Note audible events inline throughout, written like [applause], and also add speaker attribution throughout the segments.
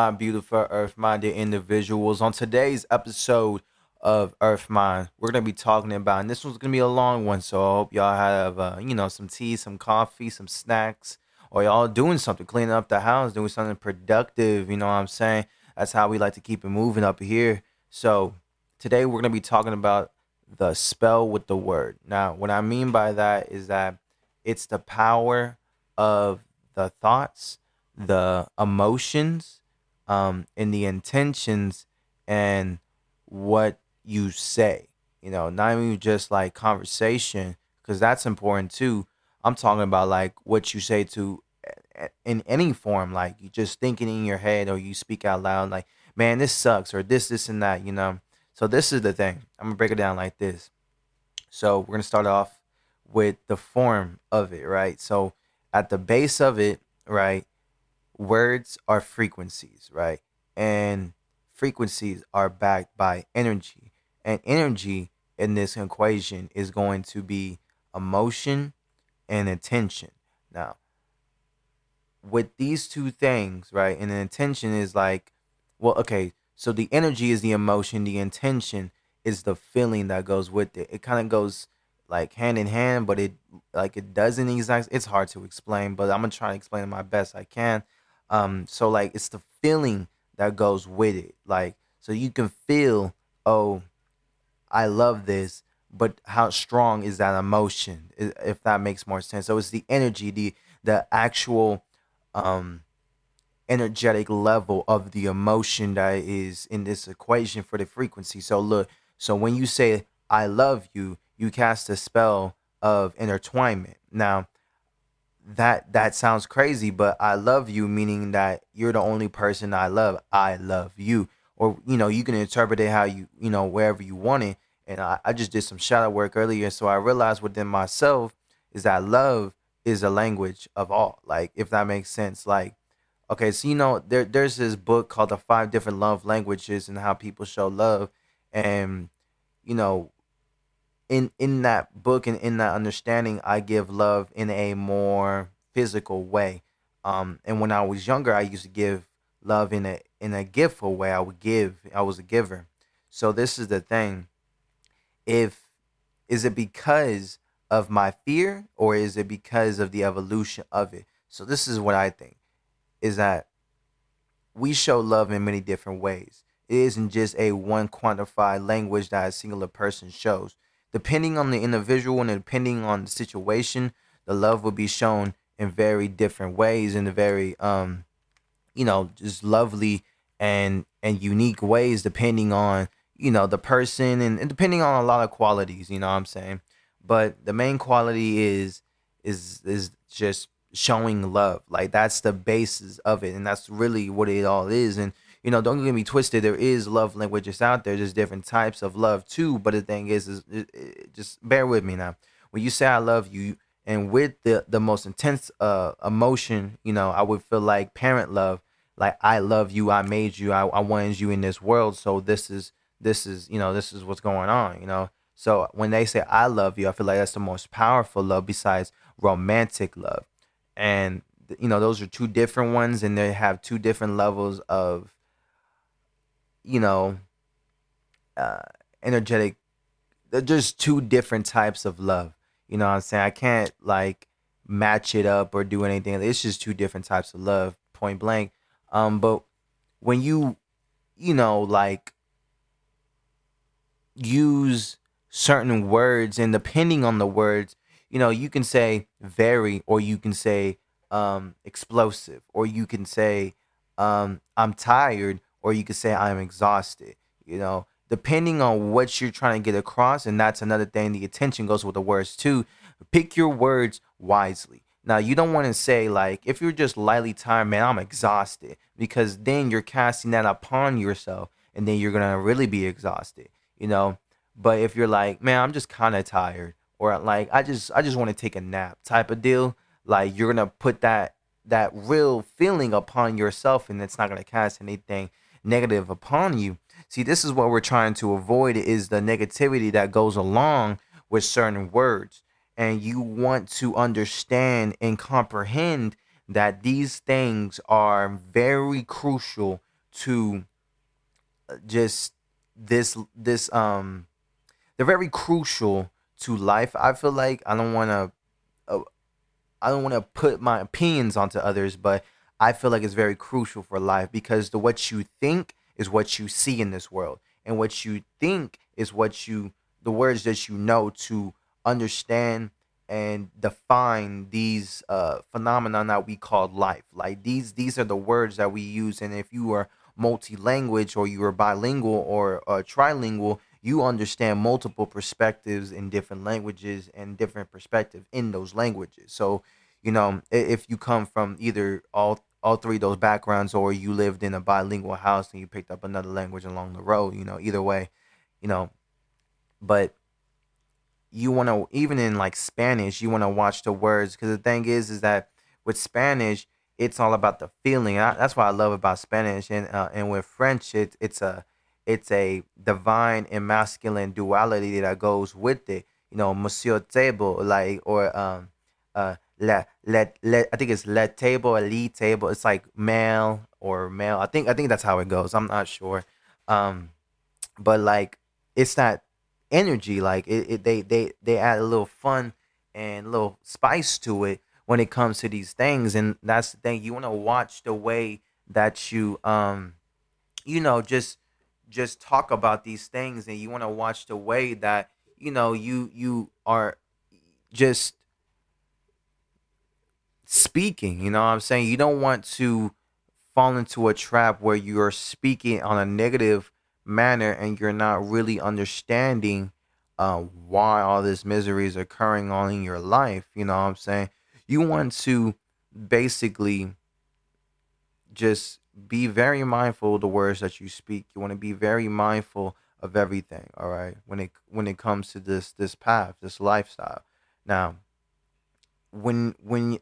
Speaker 1: my beautiful earth minded individuals. On today's episode of Earth Mind, we're to be talking about, and this one's to be a long one, so I hope y'all have, uh, you know, some tea, some coffee, some snacks, or y'all doing something, cleaning up the house, doing something productive, you know what I'm saying? That's how we like to keep it moving up here. So today we're to be talking about the spell with the word. Now, what I mean by that is that it's the power of the thoughts, the emotions, um, and the intentions and what you say. You know, not even just like conversation, because that's important too. I'm talking about like what you say to in any form, like you just thinking in your head or you speak out loud, like, man, this sucks, or this, this, and that, you know. So this is the thing. I'm gonna break it down like this. So we're gonna start off with the form of it, right? So at the base of it, right, words are frequencies, right? And frequencies are backed by energy. And energy in this equation is going to be emotion and attention. Now, with these two things, right, and the intention is like, well, okay, so the energy is the emotion, the intention is the feeling that goes with it. It kind of goes like hand in hand, but it like it doesn't exactly. It's hard to explain, but I'm gonna try to explain my best I can. Um, so like it's the feeling that goes with it, like so you can feel, oh, I love this, but how strong is that emotion? If that makes more sense. So it's the energy, the the actual um energetic level of the emotion that is in this equation for the frequency. So look, so when you say I love you, you cast a spell of intertwinement. Now, that that sounds crazy, but I love you meaning that you're the only person I love. I love you. Or you know, you can interpret it how you, you know, wherever you want it. And I, I just did some shadow work earlier, so I realized within myself is that love is a language of all. Like, if that makes sense. Like, okay, so you know, there there's this book called The Five Different Love Languages and how people show love. And, you know, in in that book and in that understanding, I give love in a more physical way. Um, and when I was younger, I used to give love in a in a giftful way. I would give. I was a giver. So this is the thing. If is it because of my fear or is it because of the evolution of it? So this is what I think is that we show love in many different ways. It isn't just a one quantified language that a singular person shows depending on the individual and depending on the situation, the love will be shown in very different ways, in a very um, you know, just lovely and and unique ways, depending on you know the person and, and depending on a lot of qualities. You know what I'm saying? But the main quality is is is just showing love. Like that's the basis of it, and that's really what it all is. And you know, don't get me twisted. There is love languages out there. There's different types of love too. But the thing is, is it, it, just bear with me now. When you say I love you, and with the the most intense uh emotion, you know, I would feel like parent love. Like I love you. I made you. I, I wanted you in this world. So this is this is you know this is what's going on. You know. So when they say I love you, I feel like that's the most powerful love besides romantic love. And you know those are two different ones and they have two different levels of you know, uh, energetic. They're just two different types of love. You know what I'm saying? I can't like match it up or do anything. It's just two different types of love, point blank. Um, but when you, you know, like use certain words and depending on the words, you know, you can say very or you can say um explosive or you can say um I'm tired or you could say I'm exhausted. You know, depending on what you're trying to get across, and that's another thing. The attention goes with the words too. Pick your words wisely. Now, you don't want to say like if you're just lightly tired, man, I'm exhausted, because then you're casting that upon yourself, and then you're gonna really be exhausted. You know, but if you're like, man, I'm just kind of tired, or like I just I just want to take a nap type of deal, like you're gonna put that that real feeling upon yourself, and it's not gonna cast anything negative upon you. See, this is what we're trying to avoid is the negativity that goes along with certain words. And you want to understand and comprehend that these things are very crucial to uh, just this this um they're very crucial to life. I feel like I don't want to uh, I don't want to put my opinions onto others, but I feel like it's very crucial for life because the what you think is what you see in this world, and what you think is what you the words that you know to understand and define these uh phenomena that we call life. Like these these are the words that we use, and if you are multi-language or you are bilingual or uh, trilingual, you understand multiple perspectives in different languages and different perspectives in those languages. So, you know, if you come from either all all three of those backgrounds or you lived in a bilingual house and you picked up another language along the road, you know, either way, you know, but you want to even in like Spanish, you want to watch the words because the thing is is that with Spanish, it's all about the feeling. I, that's what I love about Spanish and uh, and with French, it's it's a it's a divine and masculine duality that goes with it. You know, Monsieur Table, like or um uh let let let I think it's let table lead table. It's like male or male. I think I think that's how it goes. I'm not sure. Um but like it's that energy, like it, it they they they add a little fun and a little spice to it when it comes to these things. And that's the thing, you wanna watch the way that you um you know just just talk about these things and you want to watch the way that you know you you are just speaking you know what i'm saying you don't want to fall into a trap where you're speaking on a negative manner and you're not really understanding uh, why all this misery is occurring on in your life you know what i'm saying you want to basically just be very mindful of the words that you speak. You want to be very mindful of everything. All right, when it when it comes to this this path, this lifestyle. Now, when when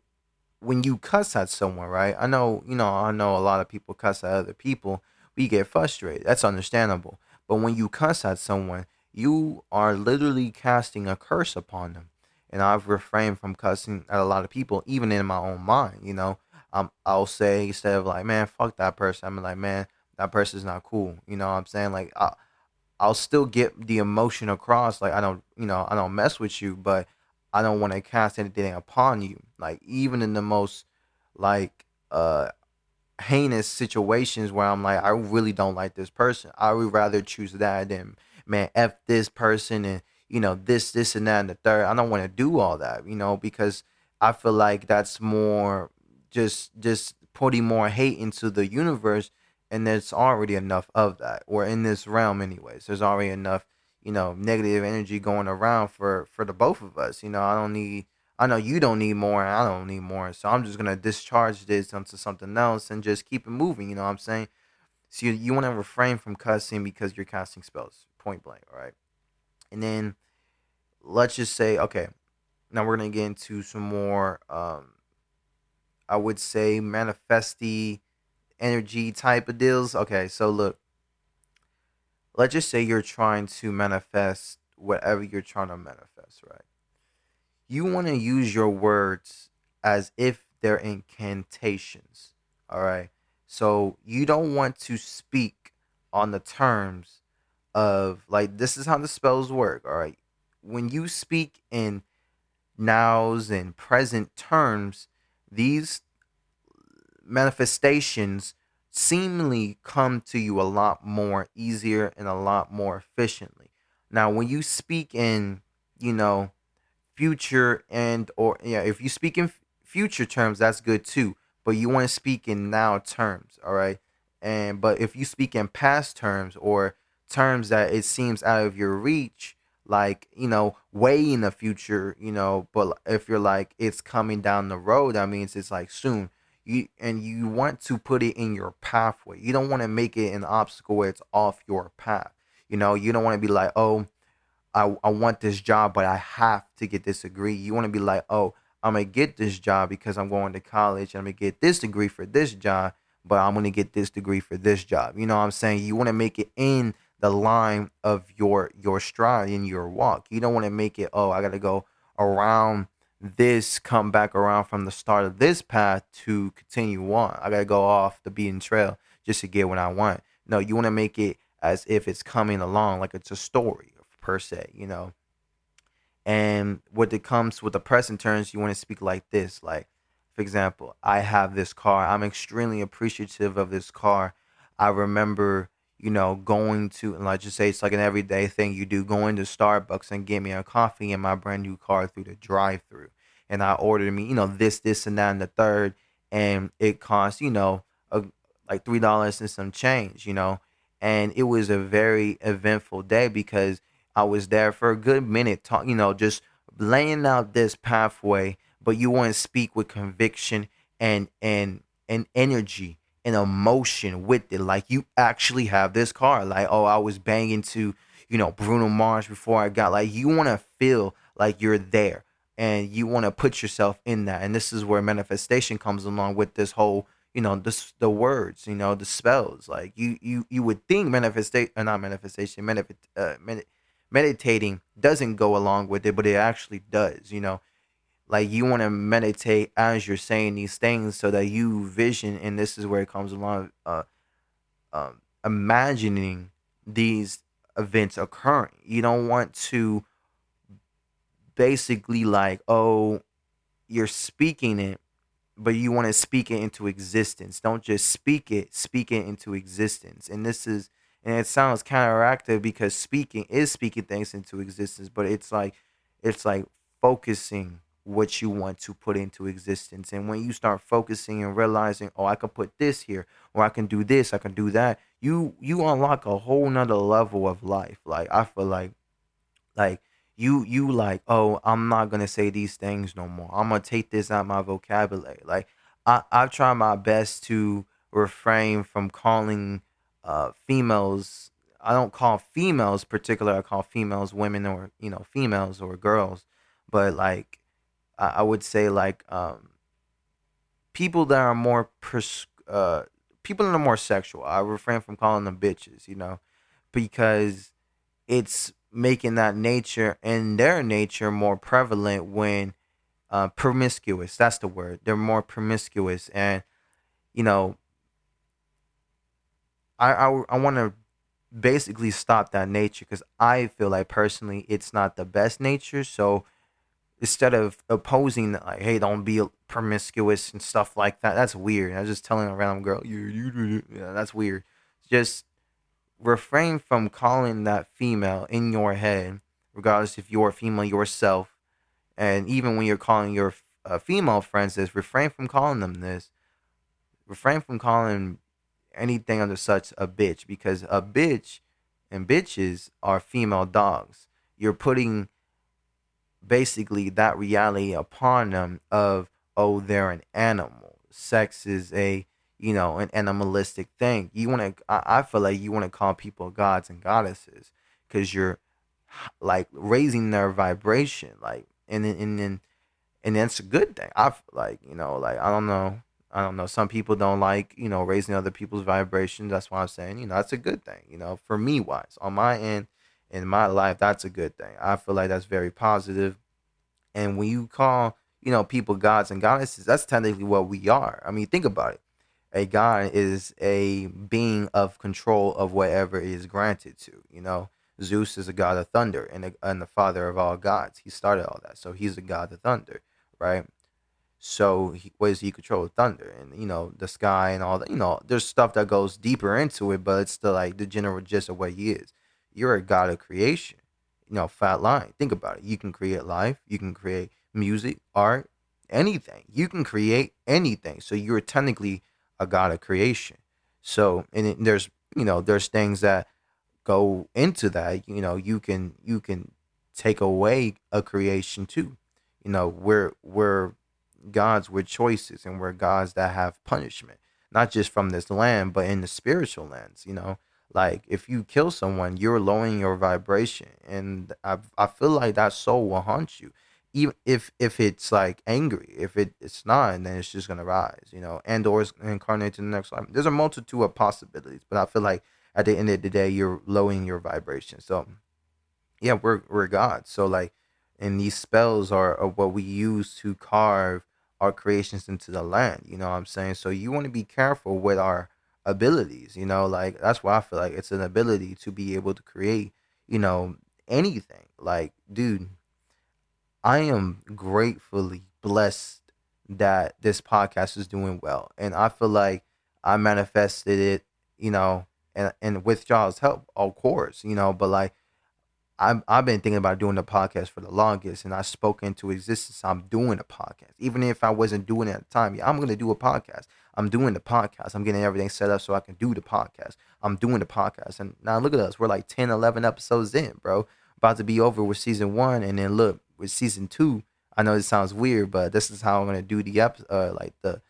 Speaker 1: when you cuss at someone, right? I know you know I know a lot of people cuss at other people. We get frustrated. That's understandable. But when you cuss at someone, you are literally casting a curse upon them. And I've refrained from cussing at a lot of people, even in my own mind. You know, um, I'll say instead of like, man, fuck that person. I'm like, man, that person's not cool. You know what I'm saying? Like, I, I'll still get the emotion across. Like, I don't, you know, I don't mess with you, but I don't want to cast anything upon you. Like, even in the most like uh heinous situations where I'm like, I really don't like this person. I would rather choose that than man, f this person and you know this, this, and that, and the third. I don't want to do all that, you know, because I feel like that's more just just putting more hate into the universe and there's already enough of that or in this realm anyways there's already enough you know negative energy going around for for the both of us you know i don't need i know you don't need more and i don't need more so i'm just gonna discharge this onto something else and just keep it moving you know what i'm saying so you, you want to refrain from cussing because you're casting spells point blank all right and then let's just say okay now we're gonna get into some more um I would say manifesty energy type of deals. Okay, so look, let's just say you're trying to manifest whatever you're trying to manifest, right? You want to use your words as if they're incantations, all right? So you don't want to speak on the terms of like this is how the spells work, all right? When you speak in nows and present terms, these manifestations seemingly come to you a lot more easier and a lot more efficiently. Now, when you speak in, you know, future and or yeah, if you speak in future terms, that's good too. But you want to speak in now terms, all right? And but if you speak in past terms or terms that it seems out of your reach, like you know way in the future you know but if you're like it's coming down the road that means it's like soon you and you want to put it in your pathway. You don't want to make it an obstacle where it's off your path. You know you don't want to be like oh I, I want this job but i have to get this degree. You want to be like oh i'm gonna get this job because i'm going to college i'm gonna get this degree for this job but i'm gonna get this degree for this job. You know what i'm saying? You want to make it in the line of your your stride in your walk. You don't want to make it, oh, I gotta go around this, come back around from the start of this path to continue on. I gotta go off the beaten trail just to get what I want. No, you want to make it as if it's coming along, like it's a story per se, you know. And what it comes with the present terms, you want to speak like this, like, for example, I have this car. I'm extremely appreciative of this car. I remember, you know, going to, and let's just say it's like an everyday thing you do, going to Starbucks and get me a coffee in my brand new car through the drive through. And I ordered me, you know, this, this, and that, and the third. And it cost, you know, a, like $3 and some change, you know. And it was a very eventful day because I was there for a good minute, talk, you know, just laying out this pathway. But you want to speak with conviction and and and energy and emotion with it. Like you actually have this car. Like oh, I was banging to you know Bruno Mars before I got. Like you want to feel like you're there and you want to put yourself in that. And this is where manifestation comes along with this whole you know the the words, you know the spells. Like you you you would think manifestation, uh, not manifestation, manifest, uh, med- meditating doesn't go along with it, but it actually does, you know. Like you want to meditate as you're saying these things so that you vision, and this is where it comes along, uh, um, imagining these events occurring. You don't want to basically like, oh, you're speaking it, but you want to speak it into existence. Don't just speak it, speak it into existence. And this is and it sounds counteractive because speaking is speaking things into existence but it's like it's like focusing what you want to put into existence and when you start focusing and realizing oh i can put this here or i can do this i can do that you you unlock a whole nother level of life like i feel like like you you like oh i'm not gonna say these things no more i'm gonna take this out my vocabulary like i i try my best to refrain from calling uh, females. I don't call females particular. I call females women or you know females or girls, but like I, would say like um, people that are more pers- uh, people that are more sexual. I refrain from calling them bitches, you know, because it's making that nature and their nature more prevalent when uh, promiscuous. That's the word. They're more promiscuous, and you know, I I, I want to basically stop that nature because I feel like personally it's not the best nature. So instead of opposing like, hey, don't be promiscuous and stuff like that, that's weird. I was just telling a random girl, yeah, that's weird. Just refrain from calling that female in your head, regardless if you're a female yourself, and even when you're calling your uh, female friends this, refrain from calling them this. Refrain from calling anything under such a bitch because a bitch and bitches are female dogs. You're putting basically that reality upon them of oh they're an animal. Sex is a you know an animalistic thing. You want to I, I feel like you want to call people gods and goddesses because you're like raising their vibration like and and and and that's a good thing. I like you know like I don't know I don't know. Some people don't like, you know, raising other people's vibrations. That's why I'm saying, you know, that's a good thing. You know, for me wise, on my end, in my life, that's a good thing. I feel like that's very positive. And when you call, you know, people gods and goddesses, that's technically what we are. I mean, think about it. A god is a being of control of whatever is granted to. You know, Zeus is a god of thunder and, a, and the father of all gods. He started all that, so he's a god of thunder, right? So he, he control? Thunder and you know the sky and all that. You know, there's stuff that goes deeper into it, but it's still like the general gist of what he is. You're a god of creation. You know, fat line. Think about it. You can create life. You can create music, art, anything. You can create anything. So you're technically a god of creation. So and it, there's you know there's things that go into that. You know, you can you can take away a creation too. You know, we're we're gods with choices and we're gods that have punishment, not just from this land, but in the spiritual lands, you know? Like if you kill someone, you're lowering your vibration. And I, I feel like that soul will haunt you. Even if if it's like angry, if it, it's not, then it's just gonna rise, you know, and or it's incarnate in the next life. There's a multitude of possibilities, but I feel like at the end of the day, you're lowering your vibration. So yeah, we're we're gods. So like and these spells are, are what we use to carve our creations into the land. You know what I'm saying? So you want to be careful with our abilities. You know, like that's why I feel like it's an ability to be able to create. You know, anything. Like, dude, I am gratefully blessed that this podcast is doing well, and I feel like I manifested it. You know, and and with y'all's help, of course. You know, but like I've, I've been thinking about doing the podcast for the longest and I spoke into existence. I'm doing a podcast. Even if I wasn't doing it at the time, yeah, I'm going to do a podcast. I'm doing the podcast. I'm getting everything set up so I can do the podcast. I'm doing the podcast. And now look at us. We're like 10, 11 episodes in, bro. About to be over with season one. And then look, with season two, I know this sounds weird, but this is how I'm going to do the episode, uh, like the,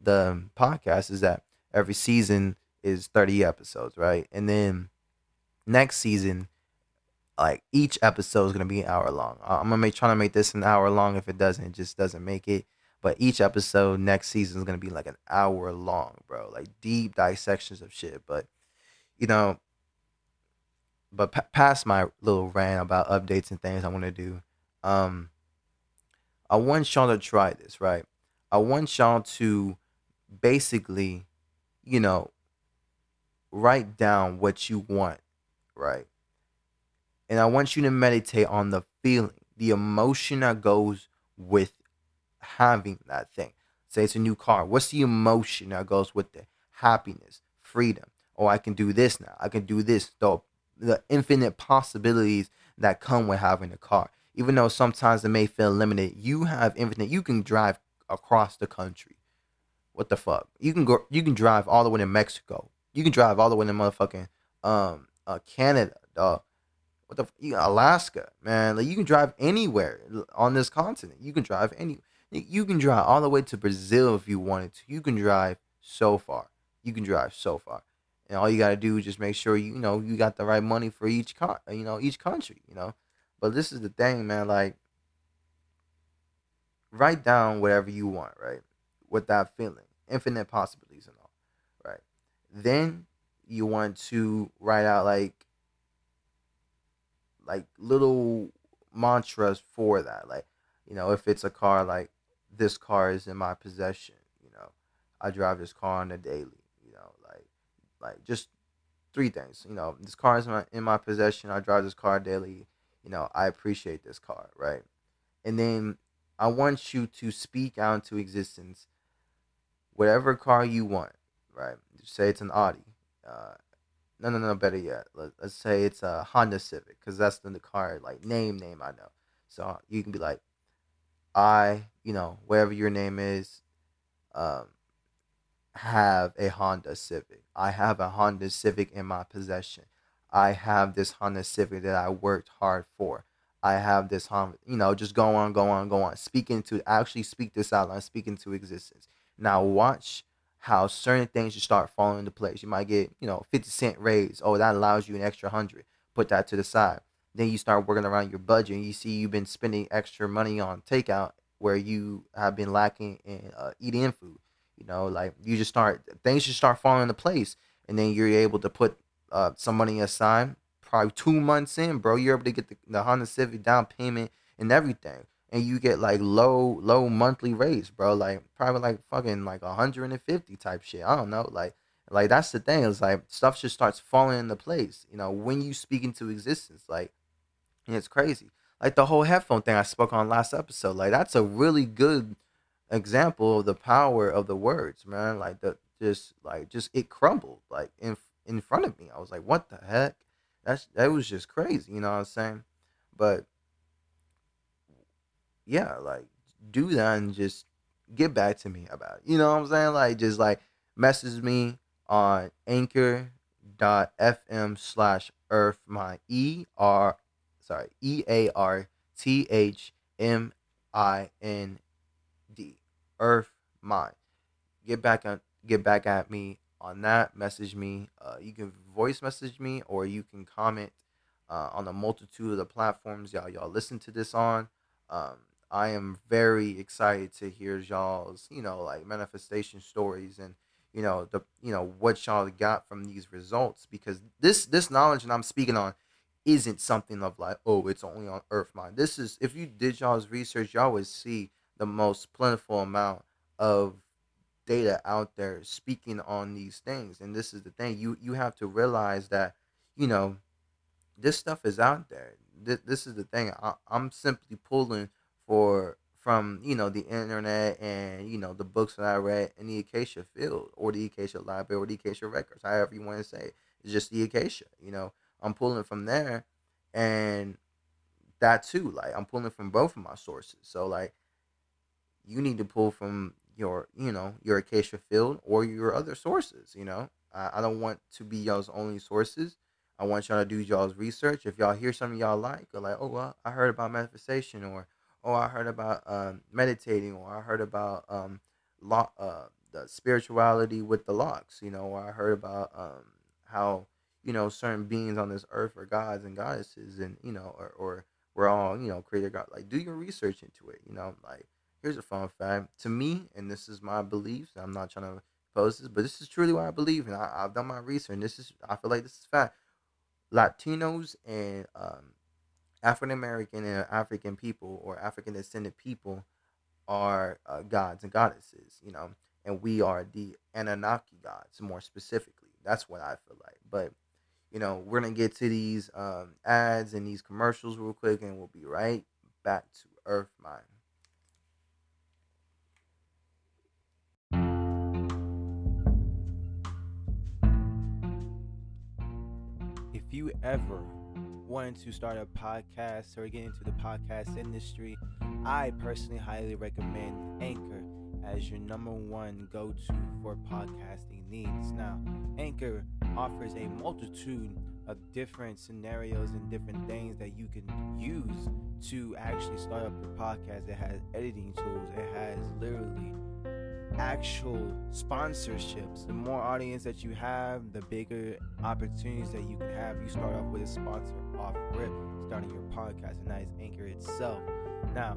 Speaker 1: the podcast is that every season is 30 episodes, right? And then next season, like each episode is gonna be an hour long. I'm gonna make trying to make this an hour long. If it doesn't, it just doesn't make it. But each episode next season is gonna be like an hour long, bro. Like deep dissections of shit. But you know, but p- past my little rant about updates and things I want to do, um, I want y'all to try this, right? I want y'all to basically, you know, write down what you want, right? And I want you to meditate on the feeling, the emotion that goes with having that thing. Say it's a new car. What's the emotion that goes with it? Happiness, freedom. Oh, I can do this now. I can do this. The, the infinite possibilities that come with having a car. Even though sometimes it may feel limited, you have infinite. You can drive across the country. What the fuck? You can go. You can drive all the way to Mexico. You can drive all the way to motherfucking um uh, Canada, dog what the Alaska, man. Like you can drive anywhere on this continent. You can drive any. You can drive all the way to Brazil if you wanted to. You can drive so far. You can drive so far, and all you gotta do is just make sure you, know you got the right money for each con, uh, you know, each country, you know. But this is the thing, man. Like, write down whatever you want, right? With that feeling, infinite possibilities and all, right? Then you want to write out like like little mantras for that. Like, you know, if it's a car, like this car is in my possession. You know, I drive this car on a daily. You know, like like just three things. You know, this car is in my, in my possession. I drive this car daily. You know, I appreciate this car, right? And then I want you to speak out into existence whatever car you want, right? Say it's an Audi. Uh, no, no, no. Better yet, Let, us say it's a Honda Civic because that's the, the car like name name I know. So you can be like, I, you know, whatever your name is, um, have a Honda Civic. I have a Honda Civic in my possession. I have this Honda Civic that I worked hard for. I have this Honda, you know, just go on, go on, go on. Speaking to actually speak this out loud, speak into existence. Now watch how certain things just start falling into place. You might get, you know, 50 cent raise. Oh, that allows you an extra hundred. Put that to the side. Then you start working around your budget and you see you've been spending extra money on takeout where you have been lacking in uh, eating in food. You know, like you just start, things just start falling into place. And then you're able to put uh, some money aside. Probably two months in, bro, you're able to get the, the Honda Civic down payment and everything and you get like low low monthly rates, bro. Like probably like fucking like 150 type shit. I don't know. Like like that's the thing. It's like stuff just starts falling into place. You know, when you speak into existence, like it's crazy. Like the whole headphone thing I spoke on last episode. Like that's a really good example of the power of the words, man. Like the just like just it crumbled like in in front of me. I was like, what the heck? That's that was just crazy. You know what I'm saying? But yeah, like do that and just get back to me about it. You know what I'm saying? Like just like message me on anchor.fm slash earth my E R sorry, E A R T H M I N D. Earth Mind. Get back on get back at me on that. Message me. Uh, you can voice message me or you can comment uh, on a multitude of the platforms y'all y'all listen to this on. Um, I am very excited to hear y'all's, you know, like manifestation stories and you know the you know what y'all got from these results because this this knowledge that I'm speaking on isn't something of like oh it's only on Earth Mind. This is if you did y'all's research, y'all would see the most plentiful amount of data out there speaking on these things. And this is the thing you you have to realize that you know this stuff is out there. This, this is the thing. I, I'm simply pulling for from you know the internet and you know the books that I read in the Acacia field or the Acacia library or the Acacia records, however you want to say. It. It's just the Acacia. You know, I'm pulling from there, and that too. Like I'm pulling from both of my sources. So like, you need to pull from your you know your Acacia field or your other sources. You know, I, I don't want to be y'all's only sources. I want y'all to do y'all's research. If y'all hear something y'all like, or like, oh well, I heard about manifestation or oh, I heard about um, meditating, or I heard about um, lo- uh, the spirituality with the locks, you know, or I heard about um, how you know certain beings on this earth are gods and goddesses, and you know, or, or we're all you know created God. Like, do your research into it. You know, like here's a fun fact to me, and this is my beliefs. I'm not trying to post this, but this is truly what I believe, and I, have done my research. And this is I feel like this is fact. Latinos and um, African American and African people or African descended people are uh, gods and goddesses, you know, and we are the Anunnaki gods more specifically. That's what I feel like. But you know, we're gonna get to these um, ads and these commercials real quick, and we'll be right back to Earth Mind. If you ever wanting to start a podcast or get into the podcast industry, I personally highly recommend Anchor as your number one go to for podcasting needs. Now, Anchor offers a multitude of different scenarios and different things that you can use to actually start up your podcast. It has editing tools, it has literally actual sponsorships. The more audience that you have, the bigger opportunities that you can have. You start off with a sponsor off rip, starting your podcast, and that is Anchor itself. Now,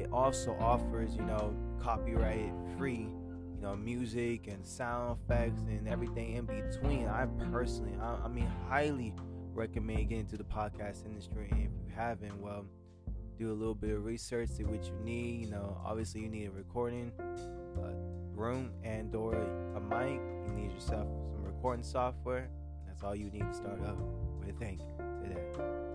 Speaker 1: it also offers, you know, copyright free, you know, music and sound effects and everything in between. I personally, I, I mean, highly recommend getting into the podcast industry. And if you haven't, well, do a little bit of research, see what you need. You know, obviously you need a recording a room and or a mic. You need yourself some recording software. That's all you need to start up with Anchor today.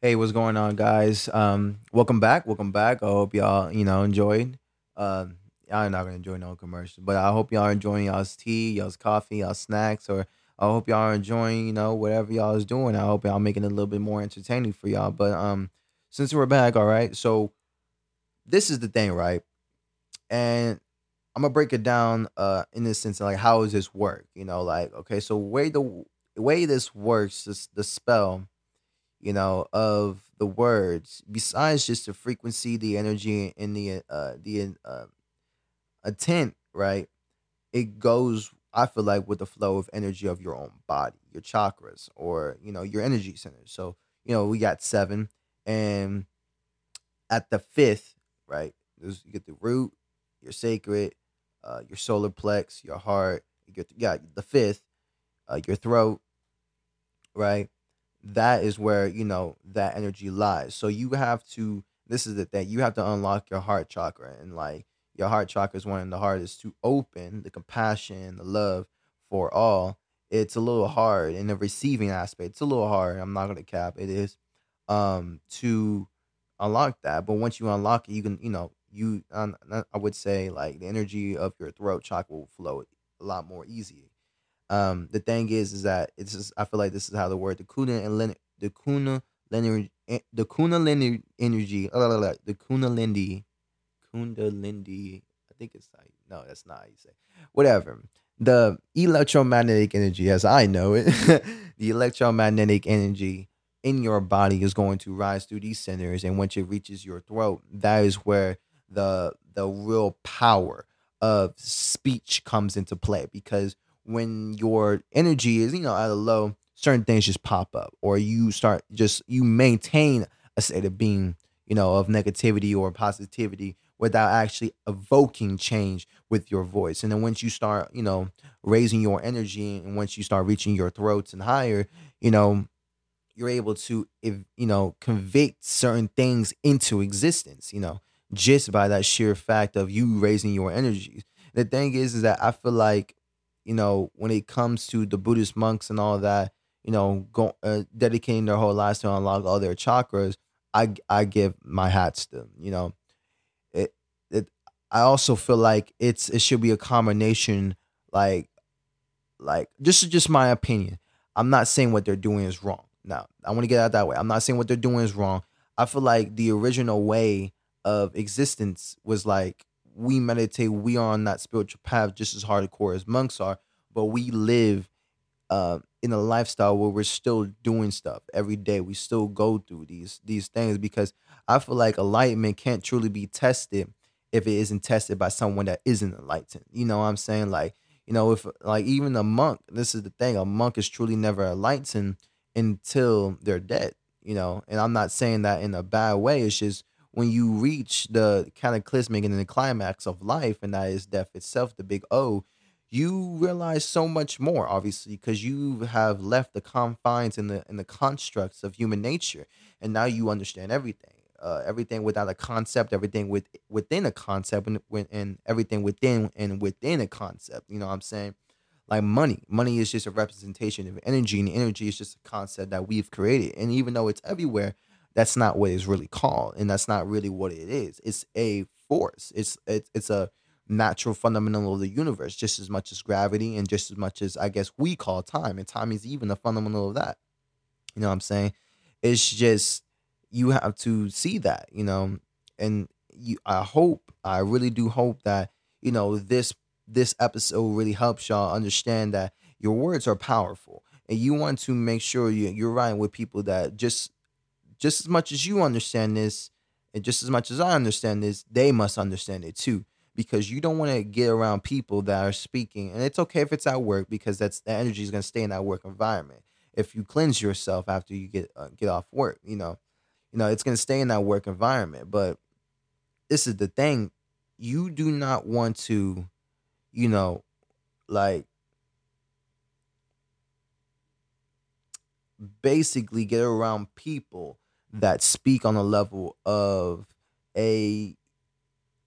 Speaker 1: Hey, what's going on, guys? Um, welcome back. Welcome back. I hope y'all, you know, enjoyed. Uh, I'm not gonna enjoy no commercial, but I hope y'all are enjoying y'all's tea, y'all's coffee, y'all snacks, or I hope y'all are enjoying, you know, whatever y'all is doing. I hope y'all making it a little bit more entertaining for y'all. But um, since we're back, all right. So this is the thing, right? And I'm gonna break it down uh in this sense, like how does this work? You know, like okay, so way the way this works is the spell, you know, of the words, besides just the frequency, the energy, and the uh the uh, intent, right? It goes I feel like with the flow of energy of your own body, your chakras, or you know your energy centers. So you know we got seven, and at the fifth, right, There's, you get the root, your sacred, uh, your solar plex, your heart. You get yeah the fifth, uh, your throat, right. That is where you know that energy lies. So you have to. This is the thing. You have to unlock your heart chakra and like your heart chakra is one of the hardest to open the compassion the love for all it's a little hard in the receiving aspect it's a little hard i'm not gonna cap it is um to unlock that but once you unlock it you can you know you um, i would say like the energy of your throat chakra will flow a lot more easy um the thing is is that it's just i feel like this is how the word the kuna and Len, the kuna linear the kuna linear energy the kuna lindy Kundalini. I think it's like no, that's not how you say. Whatever. The electromagnetic energy, as I know it, [laughs] the electromagnetic energy in your body is going to rise through these centers, and once it reaches your throat, that is where the the real power of speech comes into play. Because when your energy is, you know, at a low, certain things just pop up, or you start just you maintain a state of being, you know, of negativity or positivity without actually evoking change with your voice. And then once you start, you know, raising your energy and once you start reaching your throats and higher, you know, you're able to if you know convict certain things into existence you know just by that sheer fact of you raising your energies the thing is is that i feel like you know when it comes to the buddhist monks and all that you know go, uh, dedicating their whole lives to unlock all their chakras i i give my hats to them you know it it i also feel like it's it should be a combination like like this is just my opinion i'm not saying what they're doing is wrong now, I want to get out that way. I'm not saying what they're doing is wrong. I feel like the original way of existence was like we meditate, we are on that spiritual path just as hardcore as monks are, but we live uh, in a lifestyle where we're still doing stuff every day. We still go through these these things because I feel like enlightenment can't truly be tested if it isn't tested by someone that isn't enlightened. You know what I'm saying? Like, you know, if like even a monk, this is the thing, a monk is truly never enlightened until they're dead, you know. And I'm not saying that in a bad way. It's just when you reach the cataclysmic and the climax of life, and that is death itself, the big O, you realize so much more, obviously, because you have left the confines and the and the constructs of human nature, and now you understand everything. Uh, everything without a concept, everything with within a concept, and, and everything within and within a concept. You know what I'm saying? like money. Money is just a representation of energy, and energy is just a concept that we've created. And even though it's everywhere, that's not what it's really called, and that's not really what it is. It's a force. It's it's it's a natural fundamental of the universe, just as much as gravity, and just as much as I guess we call time. And time is even a fundamental of that. You know what I'm saying? It's just you have to see that, you know, and you. I hope, I really do hope that you know this this episode really helps y'all understand that your words are powerful and you want to make sure you, you're riding with people that just just as much as you understand this and just as much as i understand this they must understand it too because you don't want to get around people that are speaking and it's okay if it's at work because that's the energy is going to stay in that work environment. If you cleanse yourself after you get uh, get off work you know you know it's going to stay in that work environment but this is the thing you do not want to you know, like basically get around people that speak on a level of a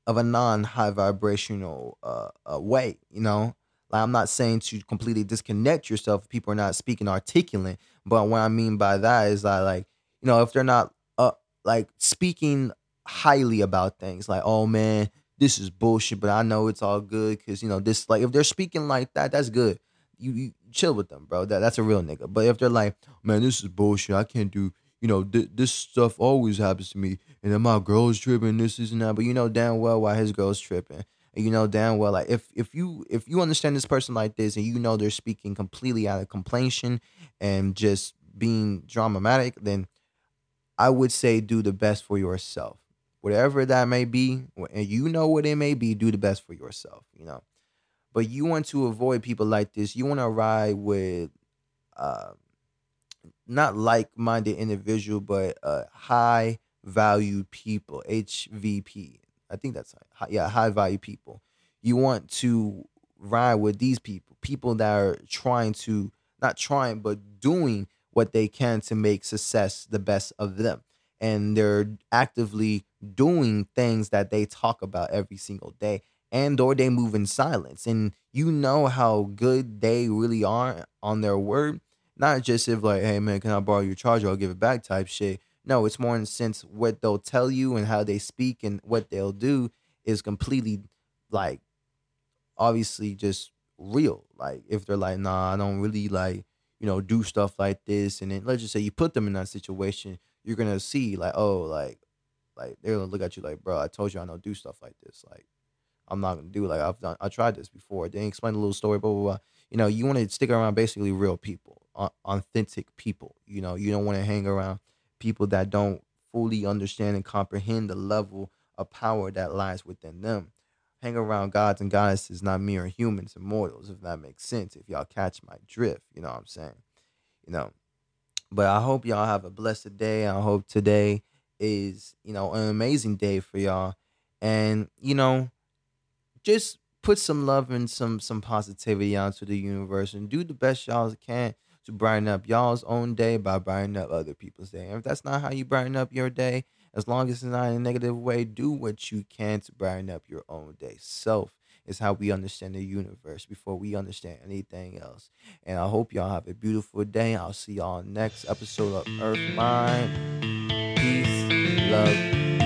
Speaker 1: of a non high vibrational uh, uh, way, you know. Like I'm not saying to completely disconnect yourself if people are not speaking articulate, but what I mean by that is that like, you know, if they're not uh like speaking highly about things, like, oh man, this is bullshit, but I know it's all good because you know this. Like if they're speaking like that, that's good. You, you chill with them, bro. That that's a real nigga. But if they're like, man, this is bullshit. I can't do. You know, th- this stuff always happens to me, and then my girl's tripping. This is and that. But you know damn well why his girl's tripping. And you know damn well like if if you if you understand this person like this and you know they're speaking completely out of complaintion and just being dramatic, then I would say do the best for yourself whatever that may be, and you know what it may be, do the best for yourself, you know. But you want to avoid people like this. You want to ride with uh, not like-minded individual, but uh, high value people, HVP. I think that's high, yeah, high value people. You want to ride with these people, people that are trying to not trying, but doing what they can to make success the best of them and they're actively doing things that they talk about every single day and or they move in silence and you know how good they really are on their word not just if like hey man can i borrow your charger i'll give it back type shit no it's more in the sense what they'll tell you and how they speak and what they'll do is completely like obviously just real like if they're like nah i don't really like you know do stuff like this and then let's just say you put them in that situation you're gonna see like, oh, like, like they're gonna look at you like, bro, I told you I don't do stuff like this. Like, I'm not gonna do it. like I've done. I tried this before. They explain a little story, blah blah blah. You know, you want to stick around basically real people, authentic people. You know, you don't want to hang around people that don't fully understand and comprehend the level of power that lies within them. Hang around gods and goddesses, not mere humans and mortals, if that makes sense. If y'all catch my drift, you know what I'm saying. You know, but I hope y'all have a blessed day. I hope today is, you know, an amazing day for y'all. And, you know, just put some love and some some positivity out to the universe and do the best y'all can to brighten up y'all's own day by brightening up other people's day. And if that's not how you brighten up your day, as long as it's not in a negative way, do what you can to brighten up your own day. Self is how we understand the universe before we understand anything else. And I hope y'all have a beautiful day. I'll see y'all next episode of Earth Mind. Peace, love,